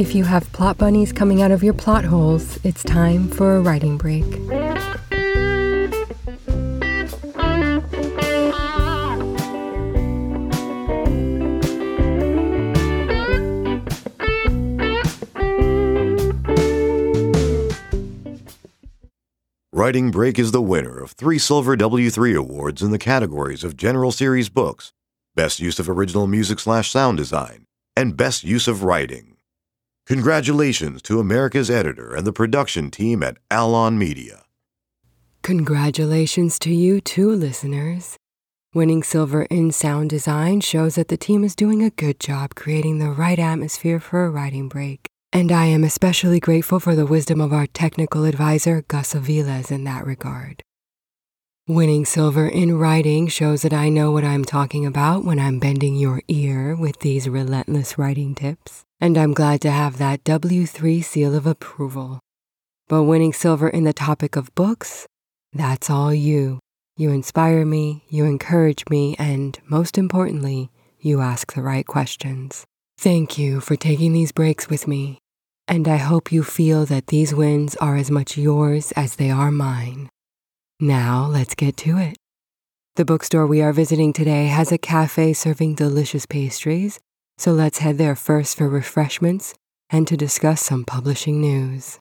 If you have plot bunnies coming out of your plot holes, it's time for a writing break. Writing Break is the winner of three Silver W3 awards in the categories of General Series Books, Best Use of Original Music slash Sound Design, and Best Use of Writing. Congratulations to America's editor and the production team at Alon Media. Congratulations to you too, listeners. Winning silver in sound design shows that the team is doing a good job creating the right atmosphere for a writing break. And I am especially grateful for the wisdom of our technical advisor, Gus Aviles, in that regard. Winning silver in writing shows that I know what I'm talking about when I'm bending your ear with these relentless writing tips, and I'm glad to have that W3 seal of approval. But winning silver in the topic of books, that's all you. You inspire me, you encourage me, and most importantly, you ask the right questions. Thank you for taking these breaks with me, and I hope you feel that these wins are as much yours as they are mine. Now, let's get to it. The bookstore we are visiting today has a cafe serving delicious pastries, so let's head there first for refreshments and to discuss some publishing news.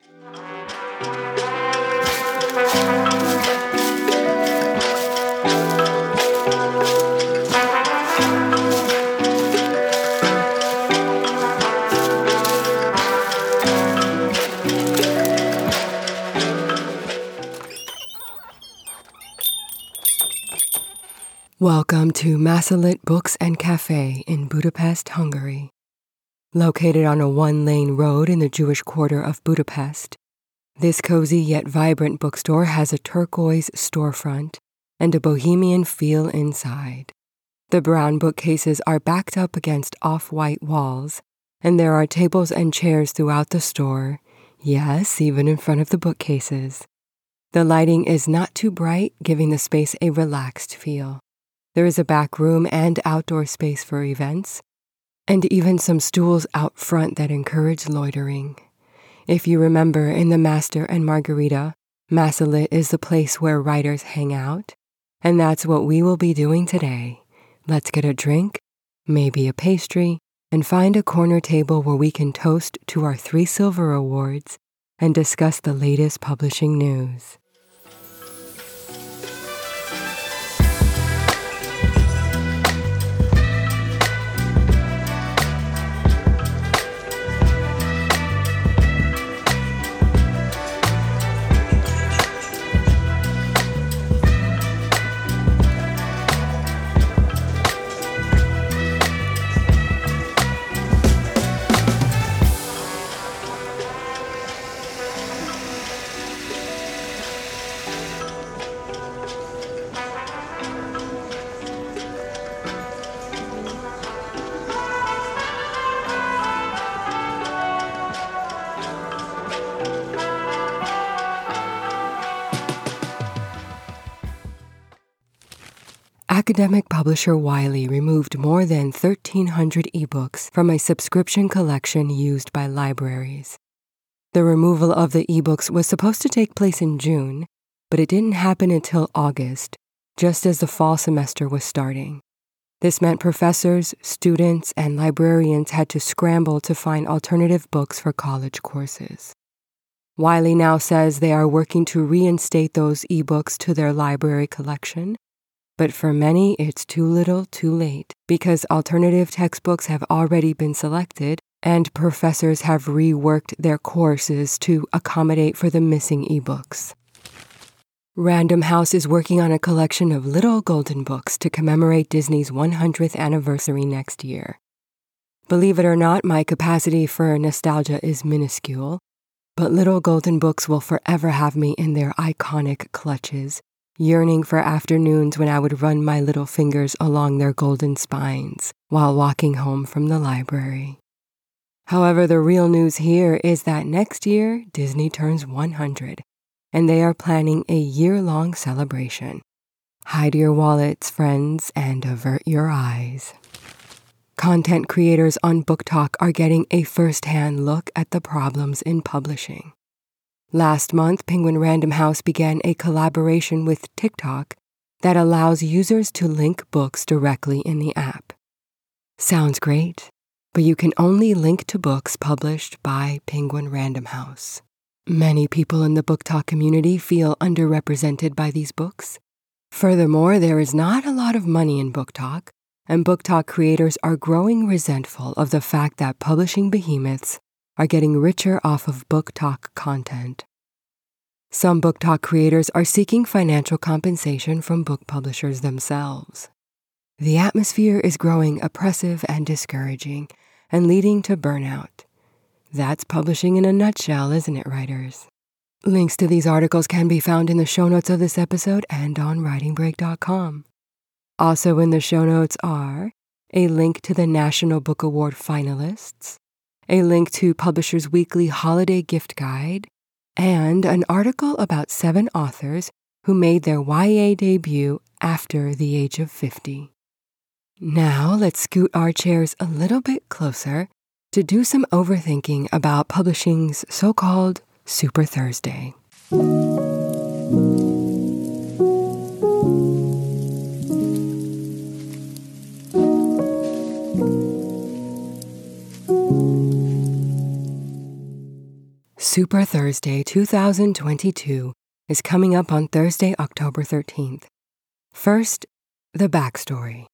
Welcome to Massolit Books and Cafe in Budapest, Hungary. Located on a one lane road in the Jewish quarter of Budapest, this cozy yet vibrant bookstore has a turquoise storefront and a bohemian feel inside. The brown bookcases are backed up against off white walls, and there are tables and chairs throughout the store, yes, even in front of the bookcases. The lighting is not too bright, giving the space a relaxed feel. There is a back room and outdoor space for events, and even some stools out front that encourage loitering. If you remember in The Master and Margarita, Massolit is the place where writers hang out, and that's what we will be doing today. Let's get a drink, maybe a pastry, and find a corner table where we can toast to our three silver awards and discuss the latest publishing news. Academic publisher Wiley removed more than 1,300 ebooks from a subscription collection used by libraries. The removal of the ebooks was supposed to take place in June, but it didn't happen until August, just as the fall semester was starting. This meant professors, students, and librarians had to scramble to find alternative books for college courses. Wiley now says they are working to reinstate those ebooks to their library collection but for many, it's too little, too late, because alternative textbooks have already been selected and professors have reworked their courses to accommodate for the missing ebooks. Random House is working on a collection of little golden books to commemorate Disney's 100th anniversary next year. Believe it or not, my capacity for nostalgia is minuscule, but Little Golden Books will forever have me in their iconic clutches, yearning for afternoons when I would run my little fingers along their golden spines while walking home from the library. However, the real news here is that next year Disney turns 100, and they are planning a year long celebration. Hide your wallets, friends, and avert your eyes. Content creators on BookTok are getting a first hand look at the problems in publishing. Last month, Penguin Random House began a collaboration with TikTok that allows users to link books directly in the app. Sounds great, but you can only link to books published by Penguin Random House. Many people in the BookTok community feel underrepresented by these books. Furthermore, there is not a lot of money in BookTok, and BookTok creators are growing resentful of the fact that publishing behemoths are getting richer off of BookTok content. Some BookTok creators are seeking financial compensation from book publishers themselves. The atmosphere is growing oppressive and discouraging and leading to burnout. That's publishing in a nutshell, isn't it, writers? Links to these articles can be found in the show notes of this episode and on writingbreak.com. Also in the show notes are a link to the National Book Award finalists, a link to Publishers Weekly Holiday Gift Guide, and an article about seven authors who made their YA debut after the age of 50. Now let's scoot our chairs a little bit closer to do some overthinking about publishing's so called Super Thursday. Super Thursday 2022 is coming up on Thursday, October 13th. First, the backstory.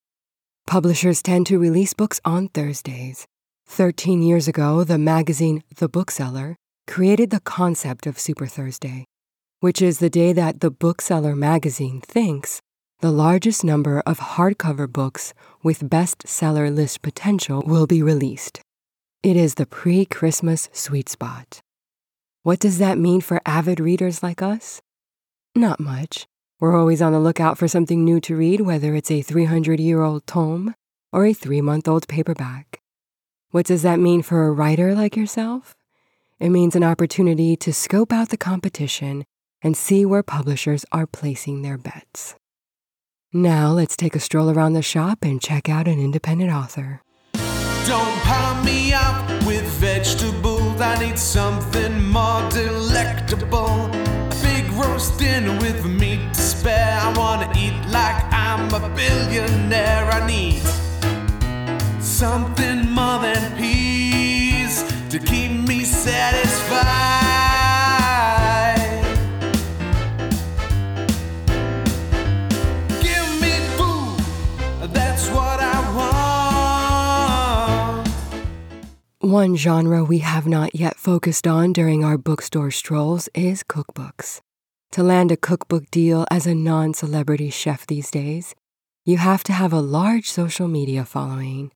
Publishers tend to release books on Thursdays. Thirteen years ago, the magazine The Bookseller created the concept of Super Thursday, which is the day that The Bookseller magazine thinks the largest number of hardcover books with bestseller list potential will be released. It is the pre Christmas sweet spot. What does that mean for avid readers like us? Not much. We're always on the lookout for something new to read, whether it's a 300 year old tome or a three month old paperback. What does that mean for a writer like yourself? It means an opportunity to scope out the competition and see where publishers are placing their bets. Now let's take a stroll around the shop and check out an independent author. Don't pound me up with vegetables. I need something more delectable. A big roast dinner with meat to spare. I wanna eat like I'm a billionaire. I need something more than peas to keep me One genre we have not yet focused on during our bookstore strolls is cookbooks. To land a cookbook deal as a non celebrity chef these days, you have to have a large social media following.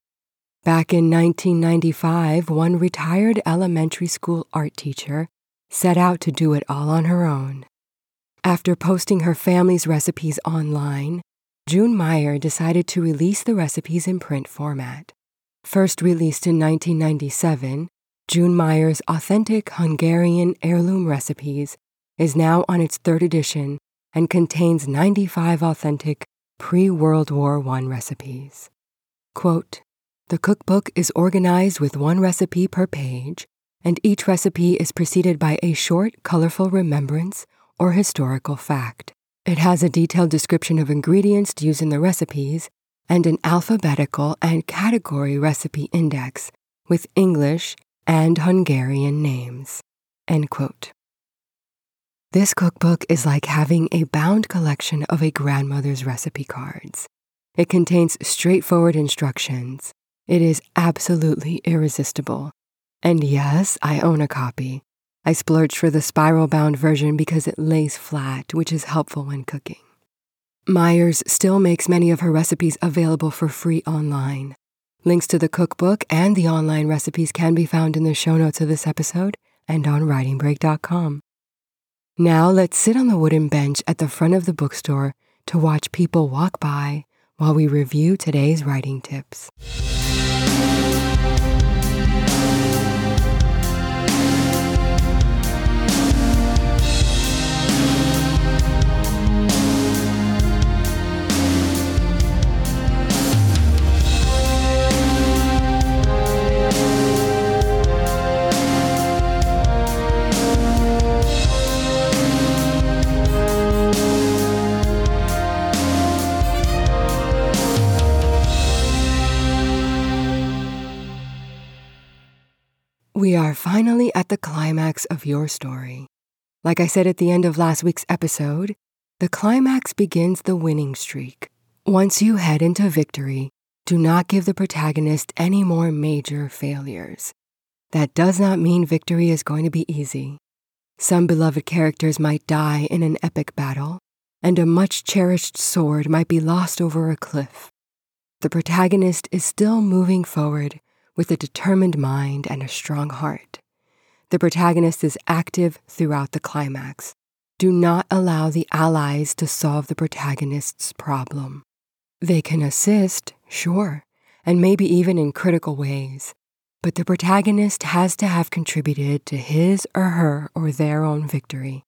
Back in 1995, one retired elementary school art teacher set out to do it all on her own. After posting her family's recipes online, June Meyer decided to release the recipes in print format. First released in 1997, June Meyer's authentic Hungarian heirloom recipes is now on its third edition and contains 95 authentic pre World War I recipes. Quote, the cookbook is organized with one recipe per page, and each recipe is preceded by a short, colorful remembrance or historical fact. It has a detailed description of ingredients used in the recipes and an alphabetical and category recipe index with English and Hungarian names. This cookbook is like having a bound collection of a grandmother's recipe cards. It contains straightforward instructions. It is absolutely irresistible. And yes, I own a copy. I splurged for the spiral bound version because it lays flat, which is helpful when cooking. Myers still makes many of her recipes available for free online. Links to the cookbook and the online recipes can be found in the show notes of this episode and on writingbreak.com. Now let's sit on the wooden bench at the front of the bookstore to watch people walk by while we review today's writing tips. Are finally at the climax of your story. Like I said at the end of last week's episode, the climax begins the winning streak. Once you head into victory, do not give the protagonist any more major failures. That does not mean victory is going to be easy. Some beloved characters might die in an epic battle, and a much cherished sword might be lost over a cliff. The protagonist is still moving forward with a determined mind and a strong heart. The protagonist is active throughout the climax. Do not allow the allies to solve the protagonist's problem. They can assist, sure, and maybe even in critical ways, but the protagonist has to have contributed to his or her or their own victory.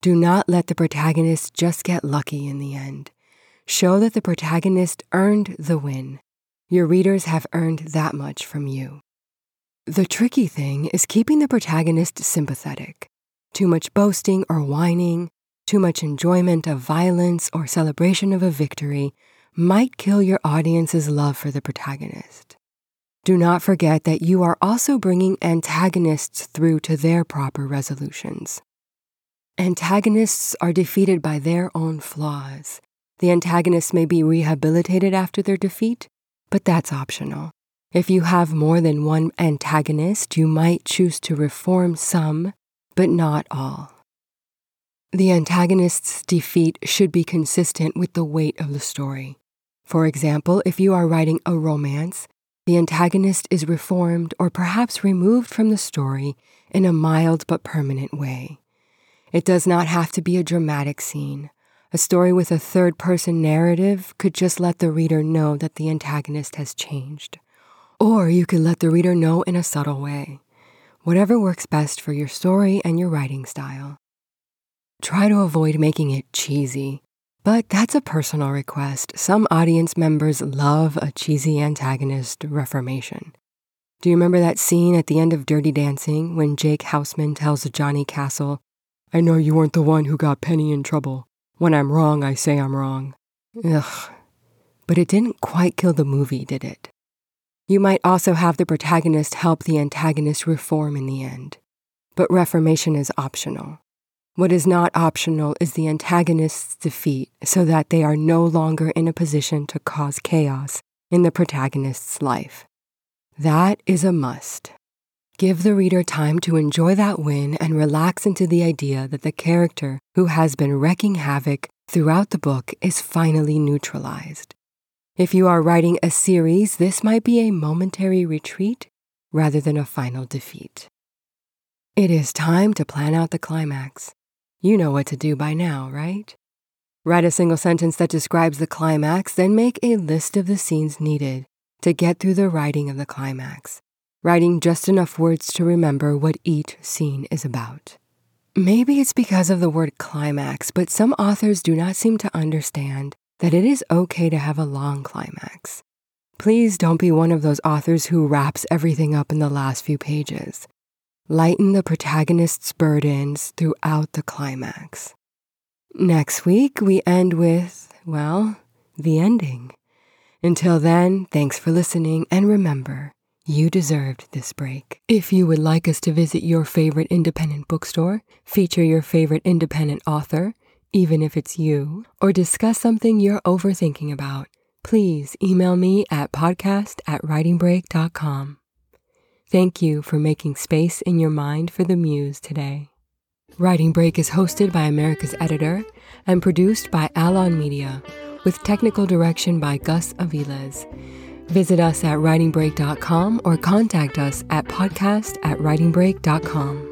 Do not let the protagonist just get lucky in the end. Show that the protagonist earned the win your readers have earned that much from you. The tricky thing is keeping the protagonist sympathetic. Too much boasting or whining, too much enjoyment of violence or celebration of a victory might kill your audience's love for the protagonist. Do not forget that you are also bringing antagonists through to their proper resolutions. Antagonists are defeated by their own flaws. The antagonists may be rehabilitated after their defeat, but that's optional. If you have more than one antagonist, you might choose to reform some, but not all. The antagonist's defeat should be consistent with the weight of the story. For example, if you are writing a romance, the antagonist is reformed or perhaps removed from the story in a mild but permanent way. It does not have to be a dramatic scene. A story with a third person narrative could just let the reader know that the antagonist has changed. Or you could let the reader know in a subtle way. Whatever works best for your story and your writing style. Try to avoid making it cheesy, but that's a personal request. Some audience members love a cheesy antagonist reformation. Do you remember that scene at the end of Dirty Dancing when Jake Houseman tells Johnny Castle, I know you weren't the one who got Penny in trouble. When I'm wrong, I say I'm wrong. Ugh. But it didn't quite kill the movie, did it? You might also have the protagonist help the antagonist reform in the end. But reformation is optional. What is not optional is the antagonist's defeat so that they are no longer in a position to cause chaos in the protagonist's life. That is a must. Give the reader time to enjoy that win and relax into the idea that the character who has been wrecking havoc throughout the book is finally neutralized. If you are writing a series, this might be a momentary retreat rather than a final defeat. It is time to plan out the climax. You know what to do by now, right? Write a single sentence that describes the climax, then make a list of the scenes needed to get through the writing of the climax writing just enough words to remember what each scene is about. Maybe it's because of the word climax, but some authors do not seem to understand that it is okay to have a long climax. Please don't be one of those authors who wraps everything up in the last few pages. Lighten the protagonist's burdens throughout the climax. Next week, we end with, well, the ending. Until then, thanks for listening, and remember, you deserved this break. If you would like us to visit your favorite independent bookstore, feature your favorite independent author, even if it's you, or discuss something you're overthinking about, please email me at podcast at writingbreak.com. Thank you for making space in your mind for the muse today. Writing Break is hosted by America's Editor and produced by Alon Media, with technical direction by Gus Aviles. Visit us at writingbreak.com or contact us at podcast at writingbreak.com.